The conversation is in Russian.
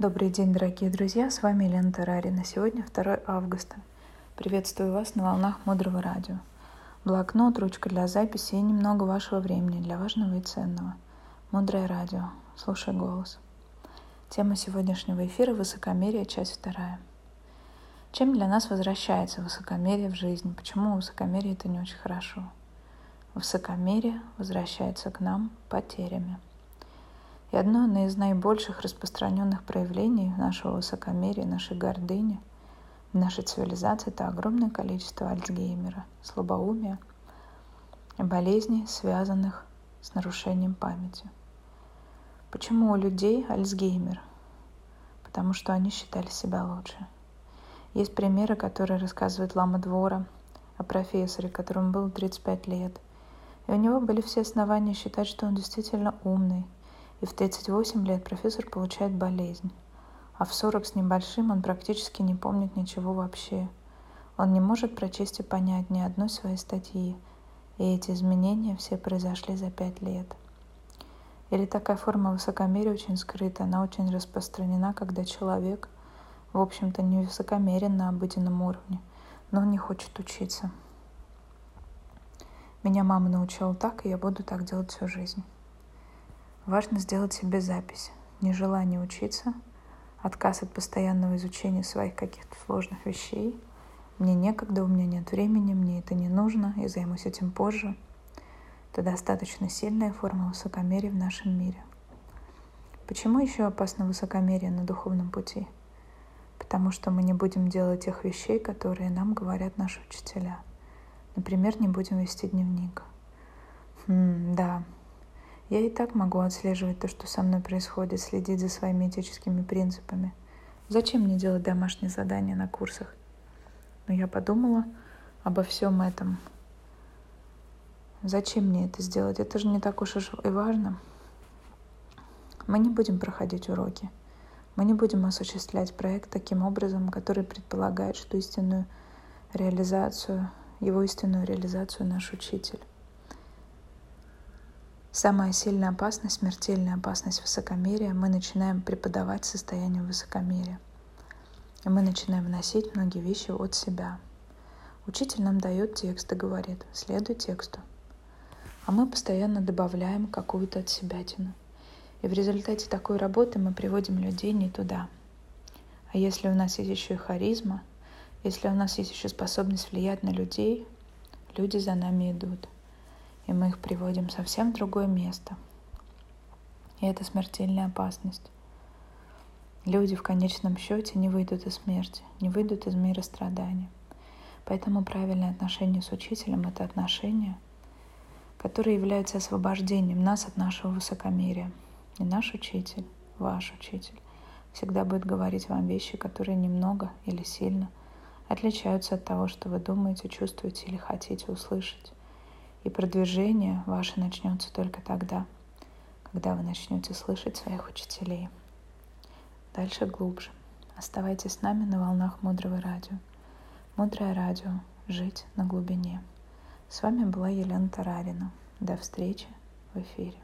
Добрый день, дорогие друзья, с вами Лена Тарарина. Сегодня 2 августа. Приветствую вас на волнах Мудрого Радио. Блокнот, ручка для записи и немного вашего времени для важного и ценного. Мудрое Радио. Слушай голос. Тема сегодняшнего эфира – высокомерие, часть вторая. Чем для нас возвращается высокомерие в жизни? Почему высокомерие – это не очень хорошо? Высокомерие возвращается к нам потерями – и одно из наибольших распространенных проявлений нашего высокомерия, нашей гордыни нашей цивилизации – это огромное количество Альцгеймера, слабоумия болезней, связанных с нарушением памяти. Почему у людей Альцгеймер? Потому что они считали себя лучше. Есть примеры, которые рассказывает Лама Двора о профессоре, которому было 35 лет. И у него были все основания считать, что он действительно умный – и в 38 лет профессор получает болезнь, а в 40 с небольшим он практически не помнит ничего вообще. Он не может прочесть и понять ни одной своей статьи, и эти изменения все произошли за пять лет. Или такая форма высокомерия очень скрыта, она очень распространена, когда человек, в общем-то, не высокомерен на обыденном уровне, но он не хочет учиться. Меня мама научила так, и я буду так делать всю жизнь. Важно сделать себе запись. Нежелание учиться, отказ от постоянного изучения своих каких-то сложных вещей. Мне некогда, у меня нет времени, мне это не нужно, я займусь этим позже. Это достаточно сильная форма высокомерия в нашем мире. Почему еще опасно высокомерие на духовном пути? Потому что мы не будем делать тех вещей, которые нам говорят наши учителя. Например, не будем вести дневник. Хм, да, я и так могу отслеживать то, что со мной происходит, следить за своими этическими принципами. Зачем мне делать домашние задания на курсах? Но я подумала обо всем этом. Зачем мне это сделать? Это же не так уж и важно. Мы не будем проходить уроки. Мы не будем осуществлять проект таким образом, который предполагает, что истинную реализацию, его истинную реализацию наш учитель. Самая сильная опасность, смертельная опасность высокомерия мы начинаем преподавать состояние высокомерия. И мы начинаем вносить многие вещи от себя. Учитель нам дает текст и говорит, следуй тексту. А мы постоянно добавляем какую-то от себя тяну. И в результате такой работы мы приводим людей не туда. А если у нас есть еще и харизма, если у нас есть еще способность влиять на людей, люди за нами идут – и мы их приводим совсем в другое место. И это смертельная опасность. Люди в конечном счете не выйдут из смерти, не выйдут из мира страдания. Поэтому правильное отношение с учителем — это отношения, которые являются освобождением нас от нашего высокомерия. И наш учитель, ваш учитель, всегда будет говорить вам вещи, которые немного или сильно отличаются от того, что вы думаете, чувствуете или хотите услышать. И продвижение ваше начнется только тогда, когда вы начнете слышать своих учителей. Дальше глубже. Оставайтесь с нами на волнах Мудрого Радио. Мудрое Радио. Жить на глубине. С вами была Елена Тарарина. До встречи в эфире.